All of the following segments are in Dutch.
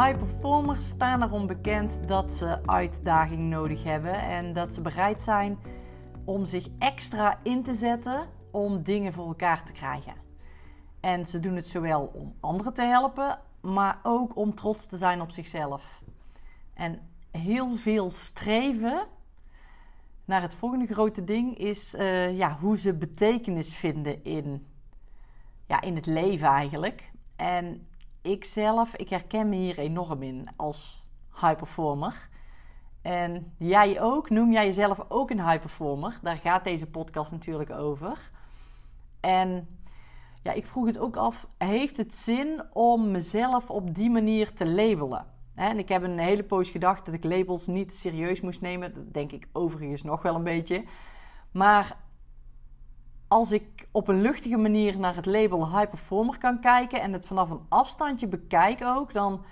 High performers staan erom bekend dat ze uitdaging nodig hebben en dat ze bereid zijn om zich extra in te zetten om dingen voor elkaar te krijgen. En ze doen het zowel om anderen te helpen, maar ook om trots te zijn op zichzelf. En heel veel streven naar het volgende grote ding is uh, ja, hoe ze betekenis vinden in, ja, in het leven eigenlijk. En ik zelf, ik herken me hier enorm in als high performer. En jij ook, noem jij jezelf ook een high performer? Daar gaat deze podcast natuurlijk over. En ja, ik vroeg het ook af, heeft het zin om mezelf op die manier te labelen? En ik heb een hele poos gedacht dat ik labels niet serieus moest nemen. Dat denk ik overigens nog wel een beetje. Maar als ik op een luchtige manier naar het label high performer kan kijken en het vanaf een afstandje bekijk ook, dan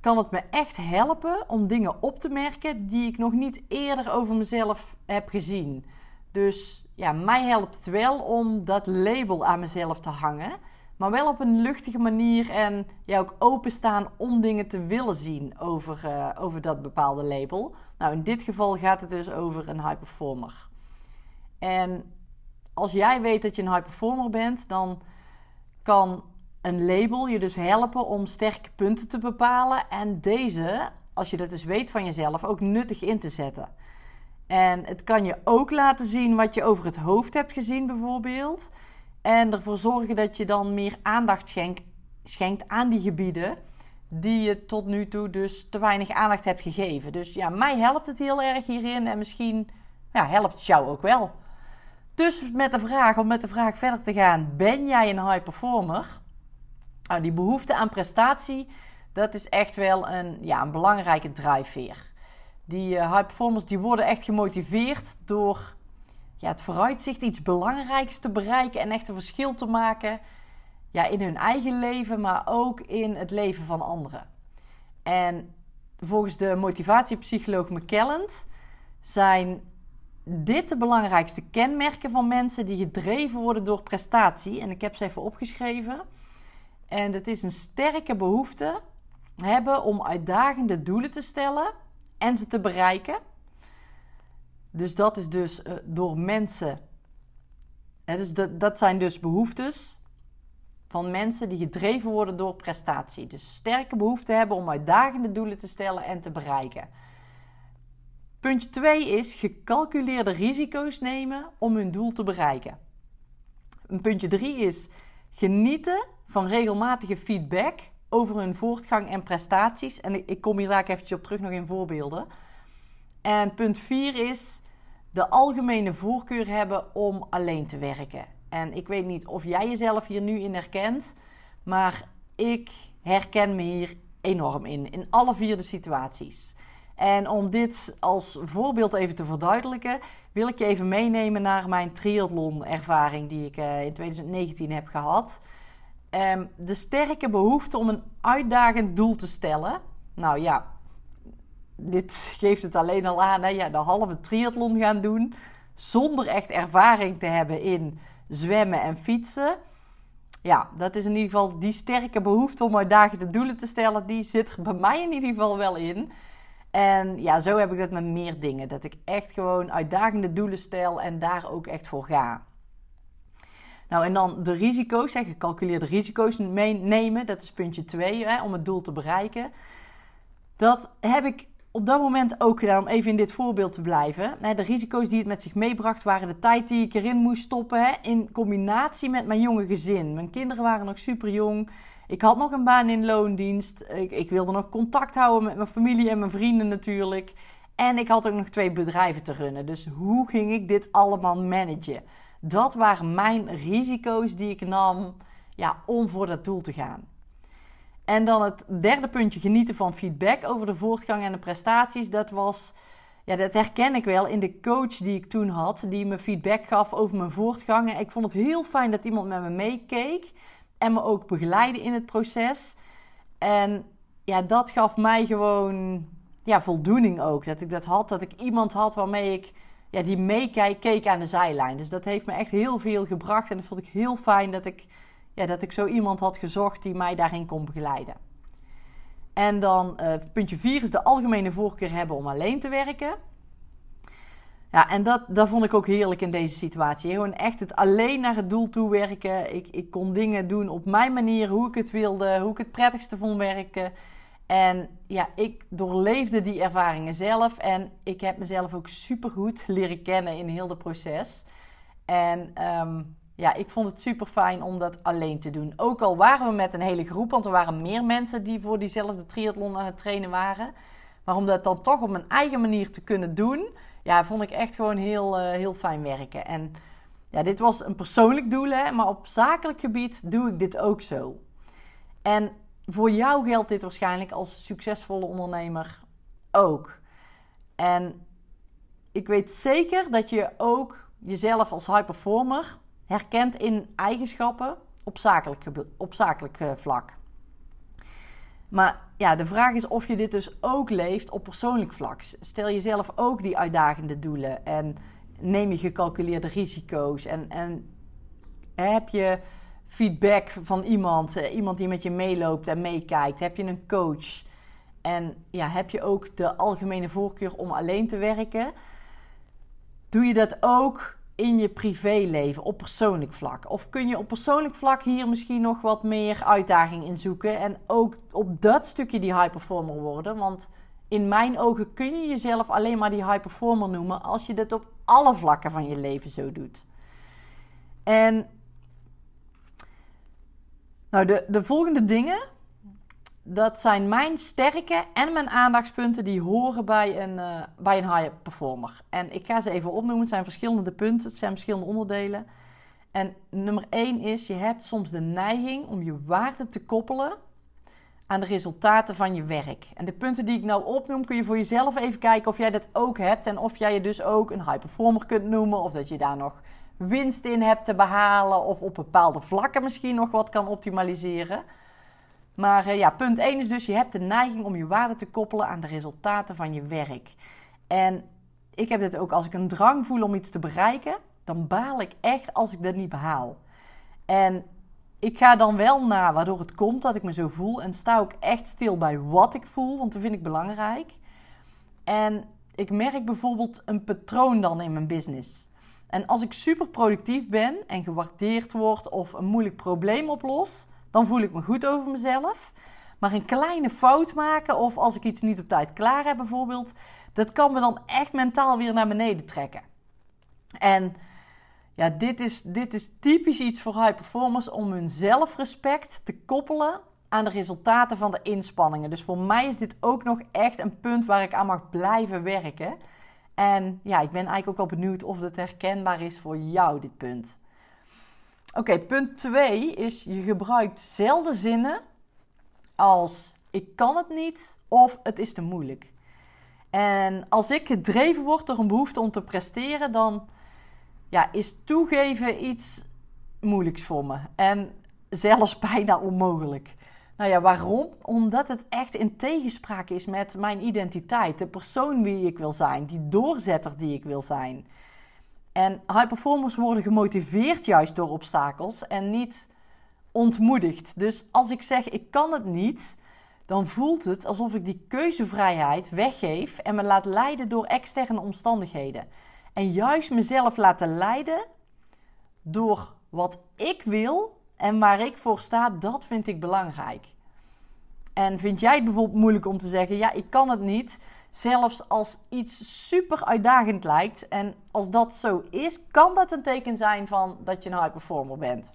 kan het me echt helpen om dingen op te merken die ik nog niet eerder over mezelf heb gezien. Dus ja, mij helpt het wel om dat label aan mezelf te hangen. Maar wel op een luchtige manier en ja, ook openstaan om dingen te willen zien over, uh, over dat bepaalde label. Nou, in dit geval gaat het dus over een high performer. En als jij weet dat je een high performer bent, dan kan een label je dus helpen om sterke punten te bepalen. En deze, als je dat dus weet van jezelf, ook nuttig in te zetten. En het kan je ook laten zien wat je over het hoofd hebt gezien, bijvoorbeeld. En ervoor zorgen dat je dan meer aandacht schenkt, schenkt aan die gebieden die je tot nu toe dus te weinig aandacht hebt gegeven. Dus ja, mij helpt het heel erg hierin en misschien ja, helpt het jou ook wel. Dus met de vraag, om met de vraag verder te gaan, ben jij een high performer? Nou, die behoefte aan prestatie, dat is echt wel een, ja, een belangrijke drijfveer. Die high performers die worden echt gemotiveerd door ja, het vooruitzicht iets belangrijks te bereiken en echt een verschil te maken ja, in hun eigen leven, maar ook in het leven van anderen. En volgens de motivatiepsycholoog McKelland zijn dit de belangrijkste kenmerken van mensen die gedreven worden door prestatie. En ik heb ze even opgeschreven. En het is een sterke behoefte hebben om uitdagende doelen te stellen en ze te bereiken. Dus dat is dus uh, door mensen. Dus dat, dat zijn dus behoeftes van mensen die gedreven worden door prestatie. Dus sterke behoefte hebben om uitdagende doelen te stellen en te bereiken. Puntje 2 is gecalculeerde risico's nemen om hun doel te bereiken. puntje 3 is genieten van regelmatige feedback over hun voortgang en prestaties. En ik, kom hier daar even op terug nog in voorbeelden. En punt 4 is de algemene voorkeur hebben om alleen te werken. En ik weet niet of jij jezelf hier nu in herkent, maar ik herken me hier enorm in, in alle vier de situaties. En om dit als voorbeeld even te verduidelijken, wil ik je even meenemen naar mijn triathlon-ervaring die ik uh, in 2019 heb gehad. Um, de sterke behoefte om een uitdagend doel te stellen. Nou ja, dit geeft het alleen al aan, hè? Ja, de halve triathlon gaan doen zonder echt ervaring te hebben in zwemmen en fietsen. Ja, dat is in ieder geval die sterke behoefte om uitdagende doelen te stellen, die zit er bij mij in ieder geval wel in. En ja, zo heb ik dat met meer dingen. Dat ik echt gewoon uitdagende doelen stel en daar ook echt voor ga. Nou, en dan de risico's, hè, gecalculeerde risico's meenemen. Dat is puntje 2, om het doel te bereiken. Dat heb ik op dat moment ook gedaan, om even in dit voorbeeld te blijven. De risico's die het met zich meebracht waren de tijd die ik erin moest stoppen. In combinatie met mijn jonge gezin. Mijn kinderen waren nog super jong. Ik had nog een baan in loondienst. Ik, ik, wilde nog contact houden met mijn familie en mijn vrienden natuurlijk. En ik had ook nog twee bedrijven te runnen. Dus hoe ging ik dit allemaal managen? Dat waren mijn risico's die ik nam ja, om voor dat doel te gaan. En dan het derde puntje, genieten van feedback over de voortgang en de prestaties. Dat was, ja, dat herken ik wel in de coach die ik toen had, die me feedback gaf over mijn voortgang. Ik vond het heel fijn dat iemand met me meekeek en me ook begeleidde in het proces. En ja, dat gaf mij gewoon ja, voldoening ook. Dat ik dat had, dat ik iemand had waarmee ik ja, die meekijk, keek aan de zijlijn. Dus dat heeft me echt heel veel gebracht. En dat vond ik heel fijn dat ik, ja, dat ik zo iemand had gezocht die mij daarin kon begeleiden. En dan uh, puntje 4 is de algemene voorkeur hebben om alleen te werken. Ja, en dat, dat vond ik ook heerlijk in deze situatie. Gewoon echt het alleen naar het doel toe werken. Ik, ik kon dingen doen op mijn manier, hoe ik het wilde, hoe ik het prettigste vond werken. En ja, ik doorleefde die ervaringen zelf. En ik heb mezelf ook supergoed leren kennen in heel het proces. En um, ja, ik vond het super fijn om dat alleen te doen. Ook al waren we met een hele groep, want er waren meer mensen die voor diezelfde triathlon aan het trainen waren. Maar om dat dan toch op mijn eigen manier te kunnen doen, ja, vond ik echt gewoon heel, uh, heel fijn werken. En ja, dit was een persoonlijk doel, hè, maar op zakelijk gebied doe ik dit ook zo. En voor jou geldt dit waarschijnlijk als succesvolle ondernemer ook. En ik weet zeker dat je ook jezelf als high performer herkent in eigenschappen op zakelijk, op zakelijk eh, vlak. Maar ja, de vraag is of je dit dus ook leeft op persoonlijk vlak. Stel jezelf ook die uitdagende doelen en neem je gecalculeerde risico's en, en heb je feedback van iemand, eh, iemand die met je meeloopt en meekijkt? Heb je een coach? En ja, heb je ook de algemene voorkeur om alleen te werken? Doe je dat ook in je privéleven op persoonlijk vlak? Of kun je op persoonlijk vlak hier misschien nog wat meer uitdaging in zoeken en ook op dat stukje die high performer worden? Want in mijn ogen kun je jezelf alleen maar die high performer noemen als je dit op alle vlakken van je leven zo doet. En nou, de, de volgende dingen, dat zijn mijn sterke en mijn aandachtspunten die horen bij een, uh, bij een high performer. En ik ga ze even opnoemen. Het zijn verschillende punten, het zijn verschillende onderdelen. En nummer 1 is, je hebt soms de neiging om je waarde te koppelen aan de resultaten van je werk. En de punten die ik nou opnoem, kun je voor jezelf even kijken of jij dat ook hebt. En of jij je dus ook een high performer kunt noemen. Of dat je daar nog winst in hebt te behalen. Of op bepaalde vlakken misschien nog wat kan optimaliseren. Maar uh, ja, punt 1 is dus, je hebt de neiging om je waarde te koppelen aan de resultaten van je werk. En ik heb dit ook als ik een drang voel om iets te bereiken, dan baal ik echt als ik dat niet behaal. En ik ga dan wel na waardoor het komt dat ik me zo voel en sta ook echt stil bij wat ik voel, want dat vind ik belangrijk. En ik merk bijvoorbeeld een patroon dan in mijn business. En als ik super productief ben en gewaardeerd word of een moeilijk probleem oplos, dan voel ik me goed over mezelf. Maar een kleine fout maken of als ik iets niet op tijd klaar heb bijvoorbeeld, dat kan me dan echt mentaal weer naar beneden trekken. En ja, dit is, dit is typisch iets voor high performers om hun zelfrespect te koppelen aan de resultaten van de inspanningen. Dus voor mij is dit ook nog echt een punt waar ik aan mag blijven werken. En ja, ik ben eigenlijk ook wel benieuwd of het herkenbaar is voor jou, dit punt. Oké, punt 2 is je gebruikt zelden zinnen als ik kan het niet of het is te moeilijk. En als ik gedreven word door een behoefte om te presteren, dan ja, is toegeven iets moeilijks voor me. En zelfs bijna onmogelijk. Nou ja, waarom? Omdat het echt in tegenspraak is met mijn identiteit, de persoon wie ik wil zijn, die doorzetter die ik wil zijn. En high performers worden gemotiveerd juist door obstakels en niet ontmoedigd. Dus als ik zeg ik kan het niet, dan voelt het alsof ik die keuzevrijheid weggeef en me laat leiden door externe omstandigheden. En juist mezelf laten leiden door wat ik wil en waar ik voor sta, dat vind ik belangrijk. En vind jij het bijvoorbeeld moeilijk om te zeggen: ja, ik kan het niet, zelfs als iets super uitdagend lijkt. En als dat zo is, kan dat een teken zijn van dat je een high performer bent.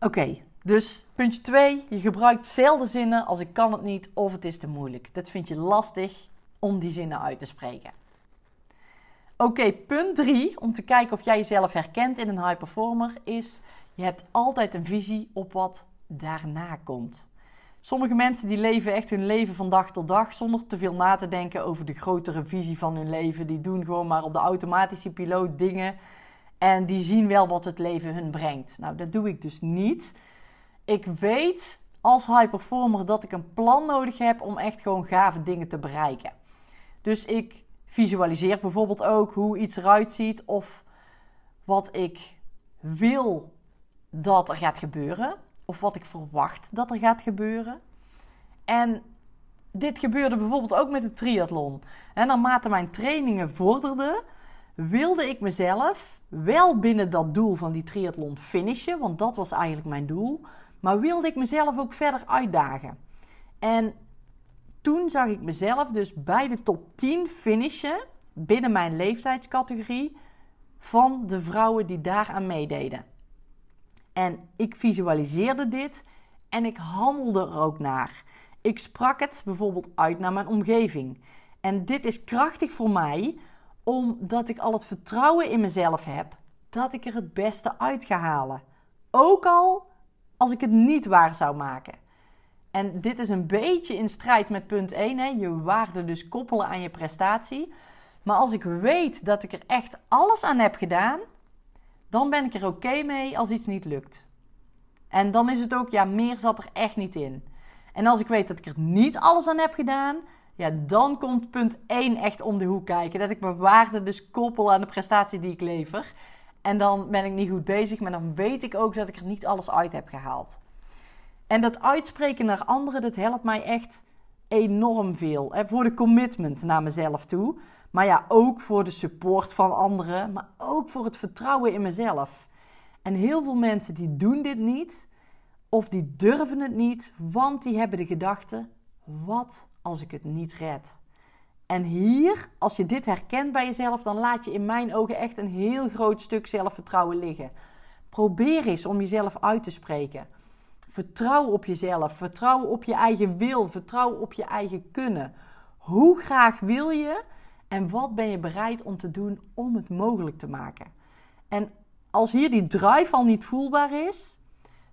Oké, dus puntje 2. Je gebruikt zelden zinnen als ik kan het niet of het is te moeilijk. Dat vind je lastig om die zinnen uit te spreken. Oké, punt 3, om te kijken of jij jezelf herkent in een high performer, is je hebt altijd een visie op wat daarna komt. Sommige mensen die leven echt hun leven van dag tot dag zonder te veel na te denken over de grotere visie van hun leven. Die doen gewoon maar op de automatische piloot dingen en die zien wel wat het leven hun brengt. Nou, dat doe ik dus niet. Ik weet als high performer dat ik een plan nodig heb om echt gewoon gave dingen te bereiken. Dus ik visualiseer bijvoorbeeld ook hoe iets eruit ziet of wat ik wil dat er gaat gebeuren. Of wat ik verwacht dat er gaat gebeuren. En dit gebeurde bijvoorbeeld ook met de triathlon. En naarmate mijn trainingen vorderden, wilde ik mezelf wel binnen dat doel van die triathlon finishen, want dat was eigenlijk mijn doel. Maar wilde ik mezelf ook verder uitdagen. En toen zag ik mezelf dus bij de top 10 finishen binnen mijn leeftijdscategorie van de vrouwen die daaraan meededen. En ik visualiseerde dit en ik handelde er ook naar. Ik sprak het bijvoorbeeld uit naar mijn omgeving. En dit is krachtig voor mij, omdat ik al het vertrouwen in mezelf heb dat ik er het beste uit ga halen. Ook al als ik het niet waar zou maken. En dit is een beetje in strijd met punt 1, hè? je waarde dus koppelen aan je prestatie. Maar als ik weet dat ik er echt alles aan heb gedaan, dan ben ik er oké mee als iets niet lukt. En dan is het ook, ja, meer zat er echt niet in. En als ik weet dat ik er niet alles aan heb gedaan, ja, dan komt punt 1 echt om de hoek kijken. Dat ik mijn waarde dus koppel aan de prestatie die ik lever. En dan ben ik niet goed bezig, maar dan weet ik ook dat ik er niet alles uit heb gehaald. En dat uitspreken naar anderen, dat helpt mij echt enorm veel. Voor de commitment naar mezelf toe. Maar ja, ook voor de support van anderen, maar ook voor het vertrouwen in mezelf. En heel veel mensen die doen dit niet, of die durven het niet, want die hebben de gedachte: wat als ik het niet red? En hier, als je dit herkent bij jezelf, dan laat je in mijn ogen echt een heel groot stuk zelfvertrouwen liggen. Probeer eens om jezelf uit te spreken. Vertrouw op jezelf, vertrouw op je eigen wil, vertrouw op je eigen kunnen. Hoe graag wil je en wat ben je bereid om te doen om het mogelijk te maken? En als hier die drive al niet voelbaar is,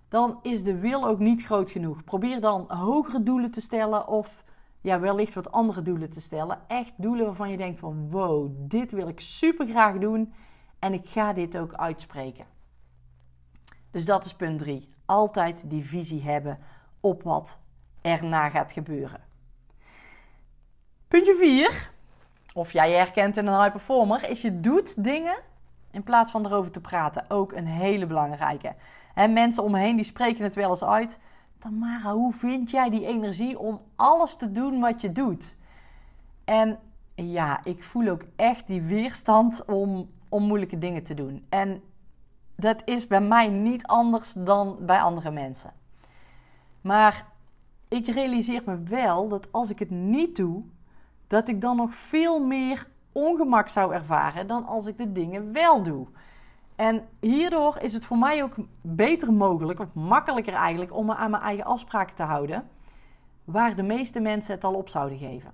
dan is de wil ook niet groot genoeg. Probeer dan hogere doelen te stellen of ja, wellicht wat andere doelen te stellen. Echt doelen waarvan je denkt van wow, dit wil ik super graag doen en ik ga dit ook uitspreken. Dus dat is punt 3. Altijd die visie hebben op wat erna gaat gebeuren. Puntje 4, of jij je herkent in een high performer, is je doet dingen in plaats van erover te praten. Ook een hele belangrijke. En mensen om me heen die spreken het wel eens uit. Tamara, hoe vind jij die energie om alles te doen wat je doet? En ja, ik voel ook echt die weerstand om, om moeilijke dingen te doen. En dat is bij mij niet anders dan bij andere mensen. Maar ik realiseer me wel dat als ik het niet doe, dat ik dan nog veel meer ongemak zou ervaren dan als ik de dingen wel doe. En hierdoor is het voor mij ook beter mogelijk, of makkelijker eigenlijk, om me aan mijn eigen afspraken te houden, waar de meeste mensen het al op zouden geven.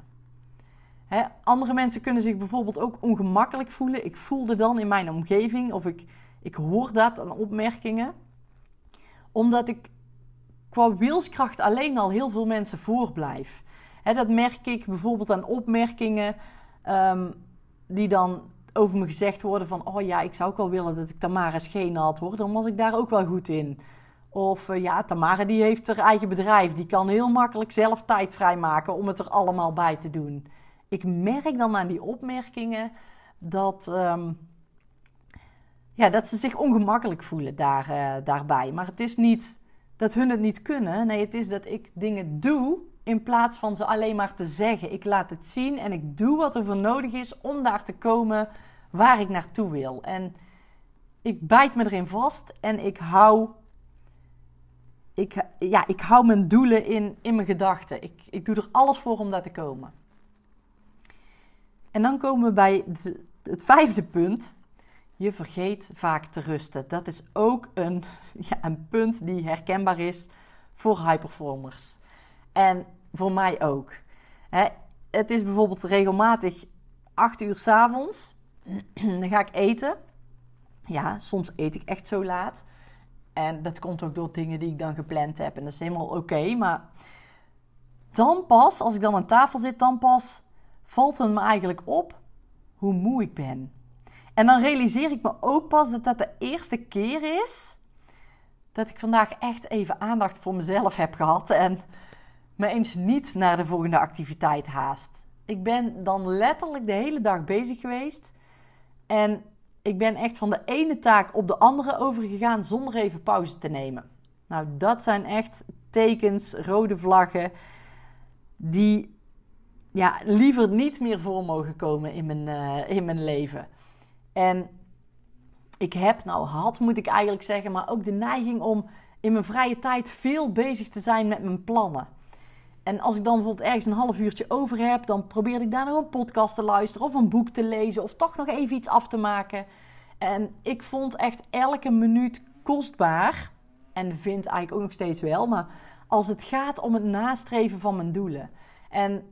andere mensen kunnen zich bijvoorbeeld ook ongemakkelijk voelen. Ik voelde dan in mijn omgeving, of ik, ik hoor dat aan opmerkingen, omdat ik qua wilskracht alleen al heel veel mensen voorblijf. Dat merk ik bijvoorbeeld aan opmerkingen um, die dan over me gezegd worden van... oh ja, ik zou ook wel willen dat ik Tamara schenen had hoor. Dan was ik daar ook wel goed in. Of uh, ja, Tamara die heeft haar eigen bedrijf. Die kan heel makkelijk zelf tijd vrijmaken om het er allemaal bij te doen. Ik merk dan aan die opmerkingen dat, um, ja, dat ze zich ongemakkelijk voelen daar, uh, daarbij. Maar het is niet dat hun het niet kunnen. Nee, het is dat ik dingen doe in plaats van ze alleen maar te zeggen. Ik laat het zien en ik doe wat er voor nodig is om daar te komen waar ik naartoe wil. En ik bijt me erin vast en ik hou, ik, ja, ik hou mijn doelen in, in mijn gedachten. Ik, ik doe er alles voor om daar te komen. En dan komen we bij het, vijfde punt. Je vergeet vaak te rusten. Dat is ook een, ja, een punt die herkenbaar is voor high performers. En voor mij ook. het is bijvoorbeeld regelmatig 8 uur s avonds. dan ga ik eten. Ja, soms eet ik echt zo laat. En dat komt ook door dingen die ik dan gepland heb. En dat is helemaal oké. maar dan pas, als ik dan aan tafel zit, dan pas valt het me eigenlijk op hoe moe ik ben. En dan realiseer ik me ook pas dat dat de eerste keer is dat ik vandaag echt even aandacht voor mezelf heb gehad. En me eens niet naar de volgende activiteit haast. Ik ben dan letterlijk de hele dag bezig geweest. En ik ben echt van de ene taak op de andere overgegaan zonder even pauze te nemen. Nou, dat zijn echt tekens, rode vlaggen, die ja, liever niet meer voor mogen komen in mijn, uh, in mijn leven. En ik heb, nou had moet ik eigenlijk zeggen, maar ook de neiging om in mijn vrije tijd veel bezig te zijn met mijn plannen. En als ik dan bijvoorbeeld ergens een half uurtje over heb, dan probeer ik daar nog een podcast te luisteren of een boek te lezen of toch nog even iets af te maken. En ik vond echt elke minuut kostbaar. En vind eigenlijk ook nog steeds wel. Maar als het gaat om het nastreven van mijn doelen. En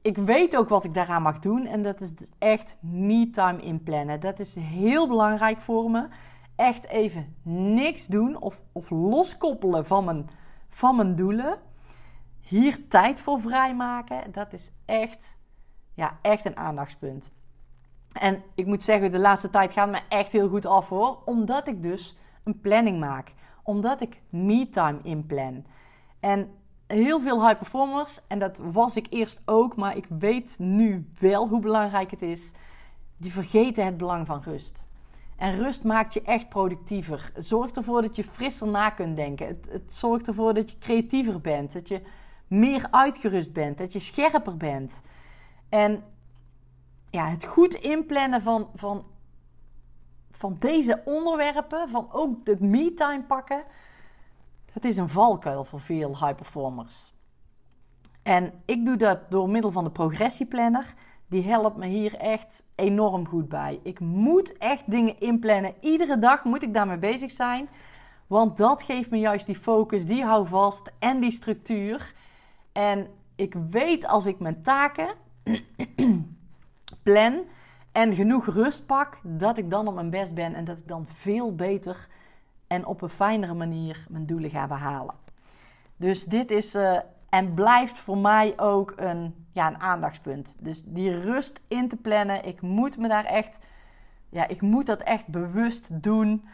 ik weet ook wat ik daaraan mag doen. En dat is echt me-time inplannen. Dat is heel belangrijk voor me. Echt even niks doen of, of loskoppelen van mijn, van mijn doelen. Hier tijd voor vrijmaken. Dat is echt, ja, echt een aandachtspunt. En ik moet zeggen, de laatste tijd gaat me echt heel goed af hoor. Omdat ik dus een planning maak. Omdat ik me-time inplan. En heel veel high performers, en dat was ik eerst ook, maar ik weet nu wel hoe belangrijk het is. Die vergeten het belang van rust. En rust maakt je echt productiever. Zorgt ervoor dat je frisser na kunt denken. Het, het zorgt ervoor dat je creatiever bent. Dat je meer uitgerust bent. Dat je scherper bent. En ja, het goed inplannen van, van, van deze onderwerpen, van ook het me-time pakken, dat is een valkuil voor veel high performers. En ik doe dat door middel van de progressieplanner. Die helpt me hier echt enorm goed bij. Ik moet echt dingen inplannen. Iedere dag moet ik daarmee bezig zijn. Want dat geeft me juist die focus, die hou vast en die structuur. En ik weet als ik mijn taken plan en genoeg rust pak, dat ik dan op mijn best ben en dat ik dan veel beter en op een fijnere manier mijn doelen ga behalen. Dus dit is uh, en blijft voor mij ook een, ja, een aandachtspunt. Dus die rust in te plannen, ik moet me daar echt, ja, ik moet dat echt bewust doen,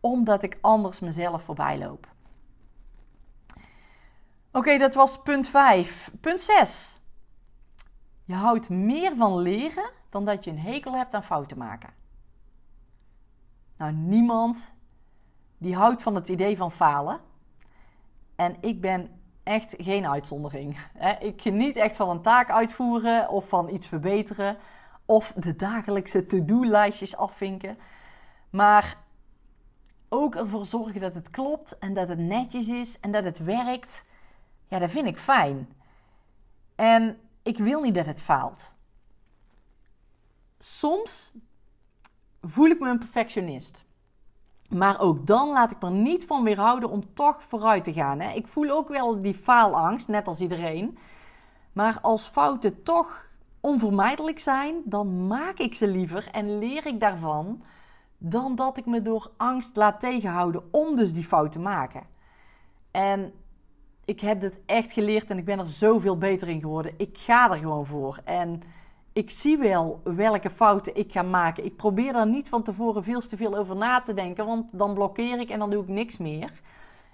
omdat ik anders mezelf voorbij loop. Oké, dat was punt 5. Punt 6. Je houdt meer van leren dan dat je een hekel hebt aan fouten maken. Nou, niemand die houdt van het idee van falen. En ik ben echt geen uitzondering. Ik geniet echt van een taak uitvoeren of van iets verbeteren. Of de dagelijkse to-do-lijstjes afvinken. Maar ook ervoor zorgen dat het klopt en dat het netjes is en dat het werkt. Ja, dat vind ik fijn. En ik wil niet dat het faalt. Soms voel ik me een perfectionist. Maar ook dan laat ik me niet van weerhouden om toch vooruit te gaan. Hè. Ik voel ook wel die faalangst, net als iedereen. Maar als fouten toch onvermijdelijk zijn, dan maak ik ze liever en leer ik daarvan. Dan dat ik me door angst laat tegenhouden om dus die fout te maken. En ik heb dit echt geleerd en ik ben er zoveel beter in geworden. Ik ga er gewoon voor. En ik zie wel welke fouten ik ga maken. Ik probeer daar niet van tevoren veel te veel over na te denken, want dan blokkeer ik en dan doe ik niks meer.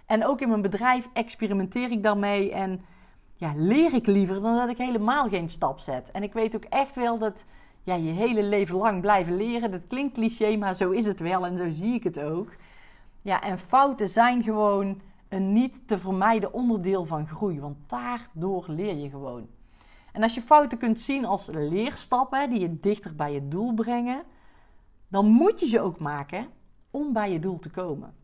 En ook in mijn bedrijf experimenteer ik daarmee en ja, leer ik liever dan dat ik helemaal geen stap zet. En ik weet ook echt wel dat ja, je hele leven lang blijven leren. Dat klinkt cliché, maar zo is het wel en zo zie ik het ook. Ja, en fouten zijn gewoon een niet te vermijden onderdeel van groei, want daardoor leer je gewoon. En als je fouten kunt zien als leerstappen die je dichter bij je doel brengen, dan moet je ze ook maken om bij je doel te komen.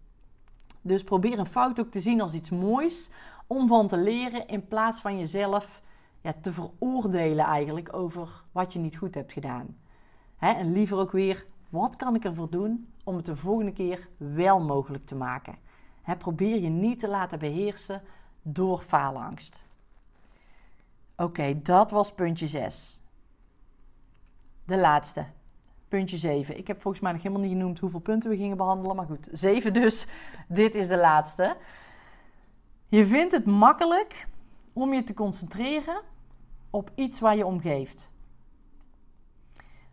Dus probeer een fout ook te zien als iets moois om van te leren in plaats van jezelf ja, te veroordelen eigenlijk over wat je niet goed hebt gedaan. en liever ook weer, wat kan ik ervoor doen om het de volgende keer wel mogelijk te maken? Probeer je niet te laten beheersen door faalangst. Oké, dat was puntje 6. De laatste, puntje 7. Ik heb volgens mij nog helemaal niet genoemd hoeveel punten we gingen behandelen, maar goed, 7 dus. Dit is de laatste. Je vindt het makkelijk om je te concentreren op iets waar je om geeft.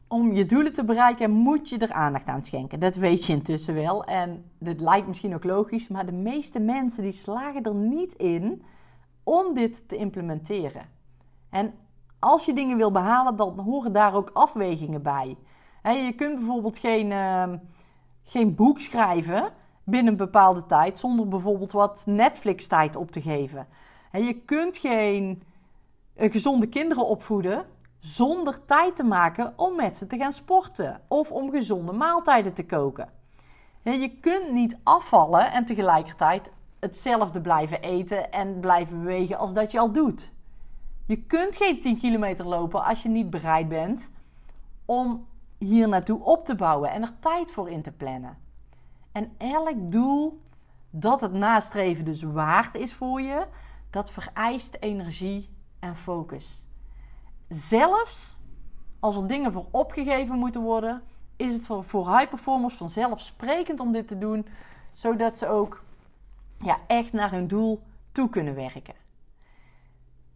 Om je doelen te bereiken moet je er aandacht aan schenken. Dat weet je intussen wel. En dit lijkt misschien ook logisch, maar de meeste mensen die slagen er niet in om dit te implementeren. En als je dingen wil behalen, dan horen daar ook afwegingen bij. je kunt bijvoorbeeld geen, ehm, geen boek schrijven binnen een bepaalde tijd zonder bijvoorbeeld wat Netflix-tijd op te geven. En je kunt geen eh, gezonde kinderen opvoeden zonder tijd te maken om met ze te gaan sporten of om gezonde maaltijden te koken. Je kunt niet afvallen en tegelijkertijd hetzelfde blijven eten en blijven bewegen als dat je al doet. Je kunt geen 10 kilometer lopen als je niet bereid bent om hier naartoe op te bouwen en er tijd voor in te plannen. En elk doel dat het nastreven dus waard is voor je, dat vereist energie en focus. Zelfs als er dingen voor opgegeven moeten worden, is het voor, high performers vanzelfsprekend om dit te doen, zodat ze ook ja, echt naar hun doel toe kunnen werken.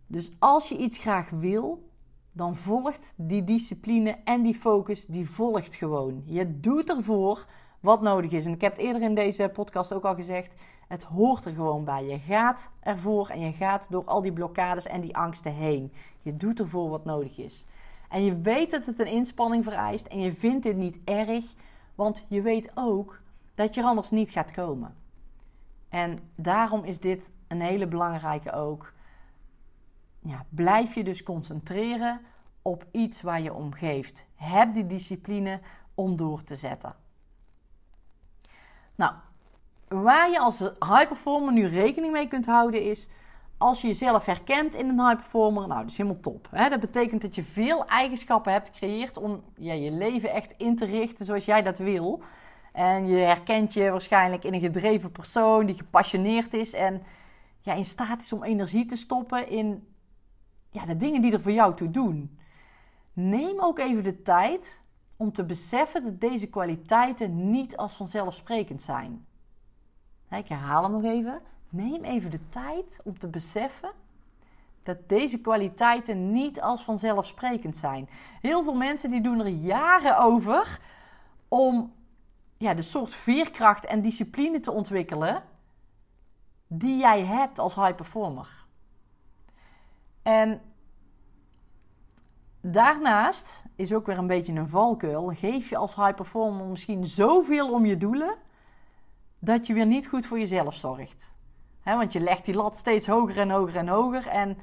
Dus als je iets graag wil, dan volgt die discipline en die focus, die volgt gewoon. Je doet ervoor wat nodig is. En ik heb het eerder in deze podcast ook al gezegd, het hoort er gewoon bij. Je gaat ervoor en je gaat door al die blokkades en die angsten heen. Je doet ervoor wat nodig is. En je weet dat het een inspanning vereist en je vindt dit niet erg, want je weet ook dat je er anders niet gaat komen. En daarom is dit een hele belangrijke ook. Ja, blijf je dus concentreren op iets waar je om geeft. Heb die discipline om door te zetten. Nou, waar je als high performer nu rekening mee kunt houden is als je jezelf herkent in een high performer, nou, dat is helemaal top. Hè? Dat betekent dat je veel eigenschappen hebt gecreëerd om ja, je leven echt in te richten zoals jij dat wil. En je herkent je waarschijnlijk in een gedreven persoon die gepassioneerd is en ja, in staat is om energie te stoppen in ja, de dingen die er voor jou toe doen. Neem ook even de tijd om te beseffen dat deze kwaliteiten niet als vanzelfsprekend zijn. Ik herhaal hem nog even. Neem even de tijd om te beseffen dat deze kwaliteiten niet als vanzelfsprekend zijn. Heel veel mensen die doen er jaren over om ja, de soort veerkracht en discipline te ontwikkelen die jij hebt als high performer. En daarnaast is ook weer een beetje een valkuil. Geef je als high performer misschien zoveel om je doelen dat je weer niet goed voor jezelf zorgt. want je legt die lat steeds hoger en hoger en hoger. En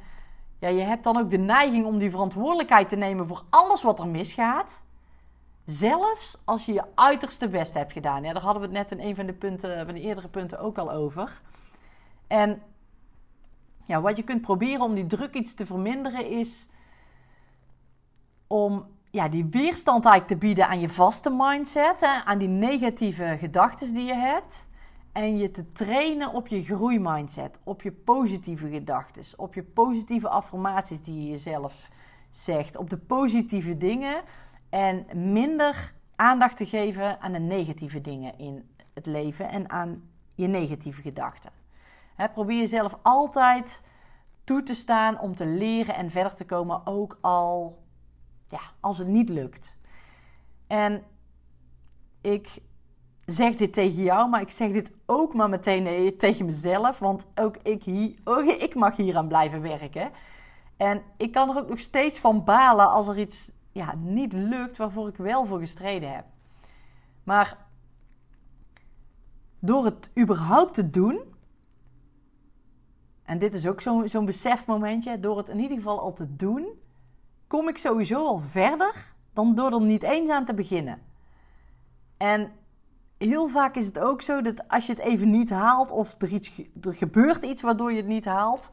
ja, je hebt dan ook de neiging om die verantwoordelijkheid te nemen voor alles wat er misgaat. Zelfs als je je uiterste best hebt gedaan. Ja, daar hadden we het net in een van de, punten, van de eerdere punten ook al over. En ja, wat je kunt proberen om die druk iets te verminderen is om ja, die weerstand eigenlijk te bieden aan je vaste mindset, hè, aan die negatieve gedachten die je hebt. En je te trainen op je groeimindset, op je positieve gedachten, op je positieve affirmaties die je jezelf zegt, op de positieve dingen en minder aandacht te geven aan de negatieve dingen in het leven en aan je negatieve gedachten. probeer jezelf altijd toe te staan om te leren en verder te komen, ook al ja, als het niet lukt. En ik zeg dit tegen jou, maar ik zeg dit ook maar meteen tegen mezelf. Want ook ik, hier, ook ik mag hier aan blijven werken. En ik kan er ook nog steeds van balen als er iets ja, niet lukt waarvoor ik wel voor gestreden heb. Maar door het überhaupt te doen, en dit is ook zo'n zo'n besefmomentje, door het in ieder geval al te doen, kom ik sowieso al verder dan door er niet eens aan te beginnen. En heel vaak is het ook zo dat als je het even niet haalt of er, iets, er gebeurt iets waardoor je het niet haalt,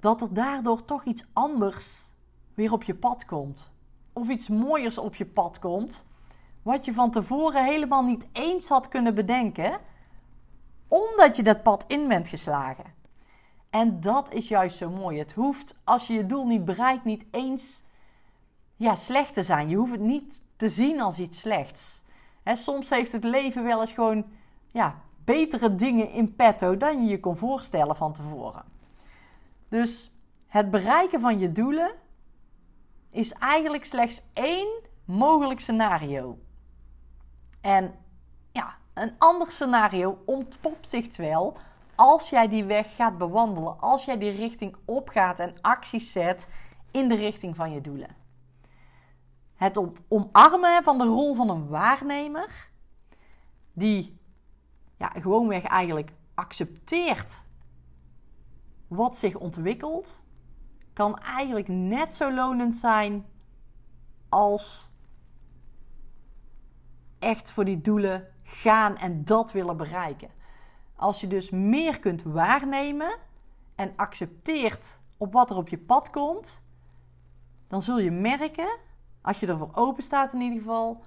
dat er daardoor toch iets anders weer op je pad komt. Of iets mooiers op je pad komt, wat je van tevoren helemaal niet eens had kunnen bedenken, omdat je dat pad in bent geslagen. En dat is juist zo mooi. Het hoeft, als je je doel niet bereikt, niet eens ja, slecht te zijn. Je hoeft het niet te zien als iets slechts. Soms heeft het leven wel eens gewoon ja, betere dingen in petto dan je je kon voorstellen van tevoren. Dus het bereiken van je doelen is eigenlijk slechts één mogelijk scenario. En ja, een ander scenario ontpopt zich wel als jij die weg gaat bewandelen, als jij die richting opgaat en acties zet in de richting van je doelen. Het omarmen van de rol van een waarnemer, die ja, gewoonweg eigenlijk accepteert wat zich ontwikkelt, kan eigenlijk net zo lonend zijn als echt voor die doelen gaan en dat willen bereiken. Als je dus meer kunt waarnemen en accepteert op wat er op je pad komt, dan zul je merken, als je ervoor open staat in ieder geval,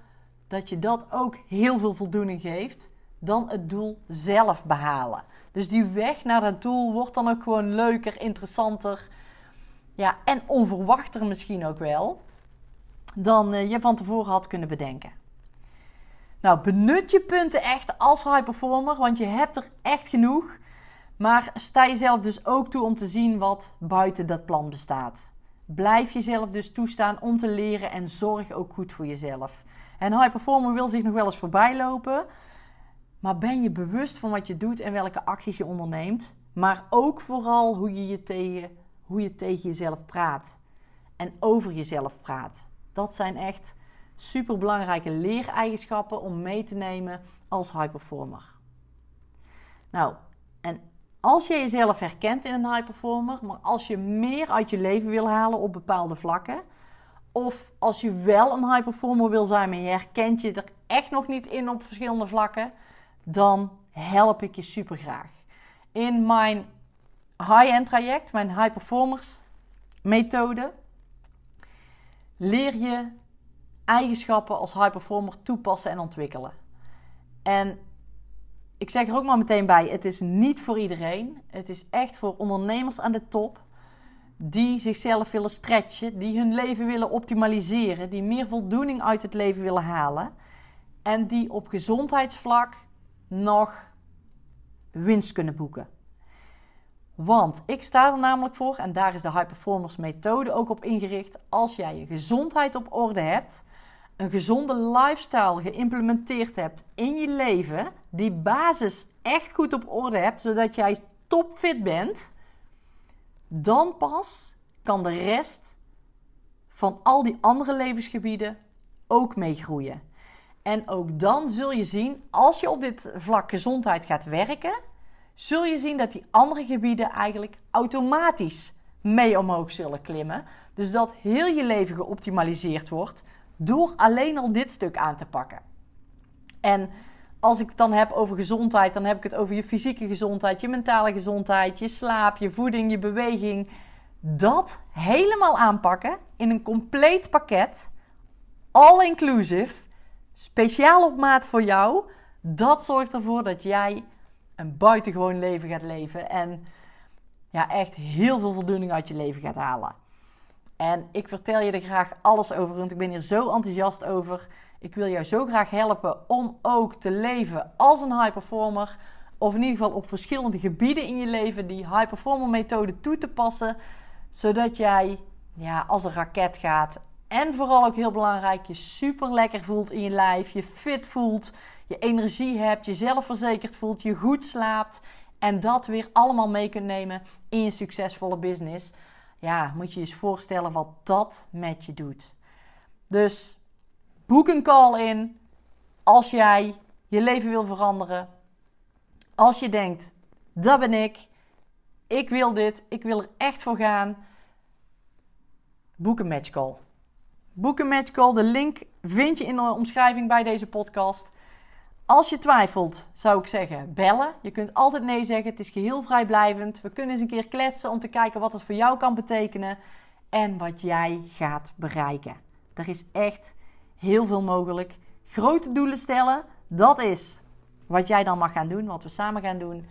dat je dat ook heel veel voldoening geeft dan het doel zelf behalen. Dus die weg naar dat doel wordt dan ook gewoon leuker, interessanter ja, en onverwachter misschien ook wel dan eh, je van tevoren had kunnen bedenken. Nou, benut je punten echt als high performer, want je hebt er echt genoeg. Maar sta jezelf dus ook toe om te zien wat buiten dat plan bestaat. Blijf jezelf dus toestaan om te leren en zorg ook goed voor jezelf. En high performer wil zich nog wel eens voorbij lopen. Maar ben je bewust van wat je doet en welke acties je onderneemt? Maar ook vooral hoe je, je tegen, hoe je tegen jezelf praat. En over jezelf praat. Dat zijn echt super belangrijke leereigenschappen om mee te nemen als high performer. Nou, als je jezelf herkent in een high performer, maar als je meer uit je leven wil halen op bepaalde vlakken, of als je wel een high performer wil zijn, maar je herkent je er echt nog niet in op verschillende vlakken, dan help ik je super graag. In mijn high-end traject, mijn high performers methode, leer je eigenschappen als high performer toepassen en ontwikkelen. En ik zeg er ook maar meteen bij: het is niet voor iedereen. Het is echt voor ondernemers aan de top die zichzelf willen stretchen, die hun leven willen optimaliseren, die meer voldoening uit het leven willen halen en die op gezondheidsvlak nog winst kunnen boeken. Want ik sta er namelijk voor, en daar is de High Performance methode ook op ingericht. Als jij je gezondheid op orde hebt, een gezonde lifestyle geïmplementeerd hebt in je leven, die basis echt goed op orde hebt, zodat jij topfit bent, dan pas kan de rest van al die andere levensgebieden ook meegroeien. En ook dan zul je zien, als je op dit vlak gezondheid gaat werken, zul je zien dat die andere gebieden eigenlijk automatisch mee omhoog zullen klimmen. Dus dat heel je leven geoptimaliseerd wordt door alleen al dit stuk aan te pakken. En als ik het dan heb over gezondheid, dan heb ik het over je fysieke gezondheid, je mentale gezondheid, je slaap, je voeding, je beweging. Dat helemaal aanpakken in een compleet pakket, all inclusive, speciaal op maat voor jou. Dat zorgt ervoor dat jij een buitengewoon leven gaat leven en ja, echt heel veel voldoening uit je leven gaat halen. En ik vertel je er graag alles over, want ik ben hier zo enthousiast over. Ik wil jou zo graag helpen om ook te leven als een high performer. Of in ieder geval op verschillende gebieden in je leven die high performer methode toe te passen. Zodat jij ja, als een raket gaat. En vooral ook heel belangrijk, je super lekker voelt in je lijf. Je fit voelt, je energie hebt, je zelfverzekerd voelt, je goed slaapt. En dat weer allemaal mee kunt nemen in je succesvolle business ja, moet je je eens voorstellen wat dat met je doet. Dus boek een call in als jij je leven wil veranderen. Als je denkt, dat ben ik. Ik wil dit. Ik wil er echt voor gaan. Boek een match call. Boek een match call. De link vind je in de omschrijving bij deze podcast. Als je twijfelt, zou ik zeggen bellen. Je kunt altijd nee zeggen. Het is geheel vrijblijvend. We kunnen eens een keer kletsen om te kijken wat het voor jou kan betekenen en wat jij gaat bereiken. Er is echt heel veel mogelijk. Grote doelen stellen, dat is wat jij dan mag gaan doen, wat we samen gaan doen.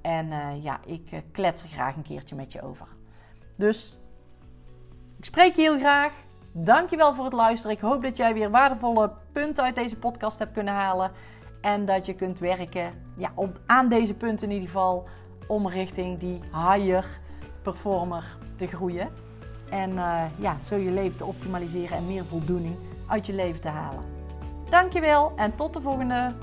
En uh, ja, ik uh, klets er graag een keertje met je over. Dus ik spreek je heel graag. Dankjewel voor het luisteren. Ik hoop dat jij weer waardevolle punten uit deze podcast hebt kunnen halen. En dat je kunt werken ja, op, aan deze punten in ieder geval om richting die higher performer te groeien. En uh, ja, zo je leven te optimaliseren en meer voldoening uit je leven te halen. Dankjewel en tot de volgende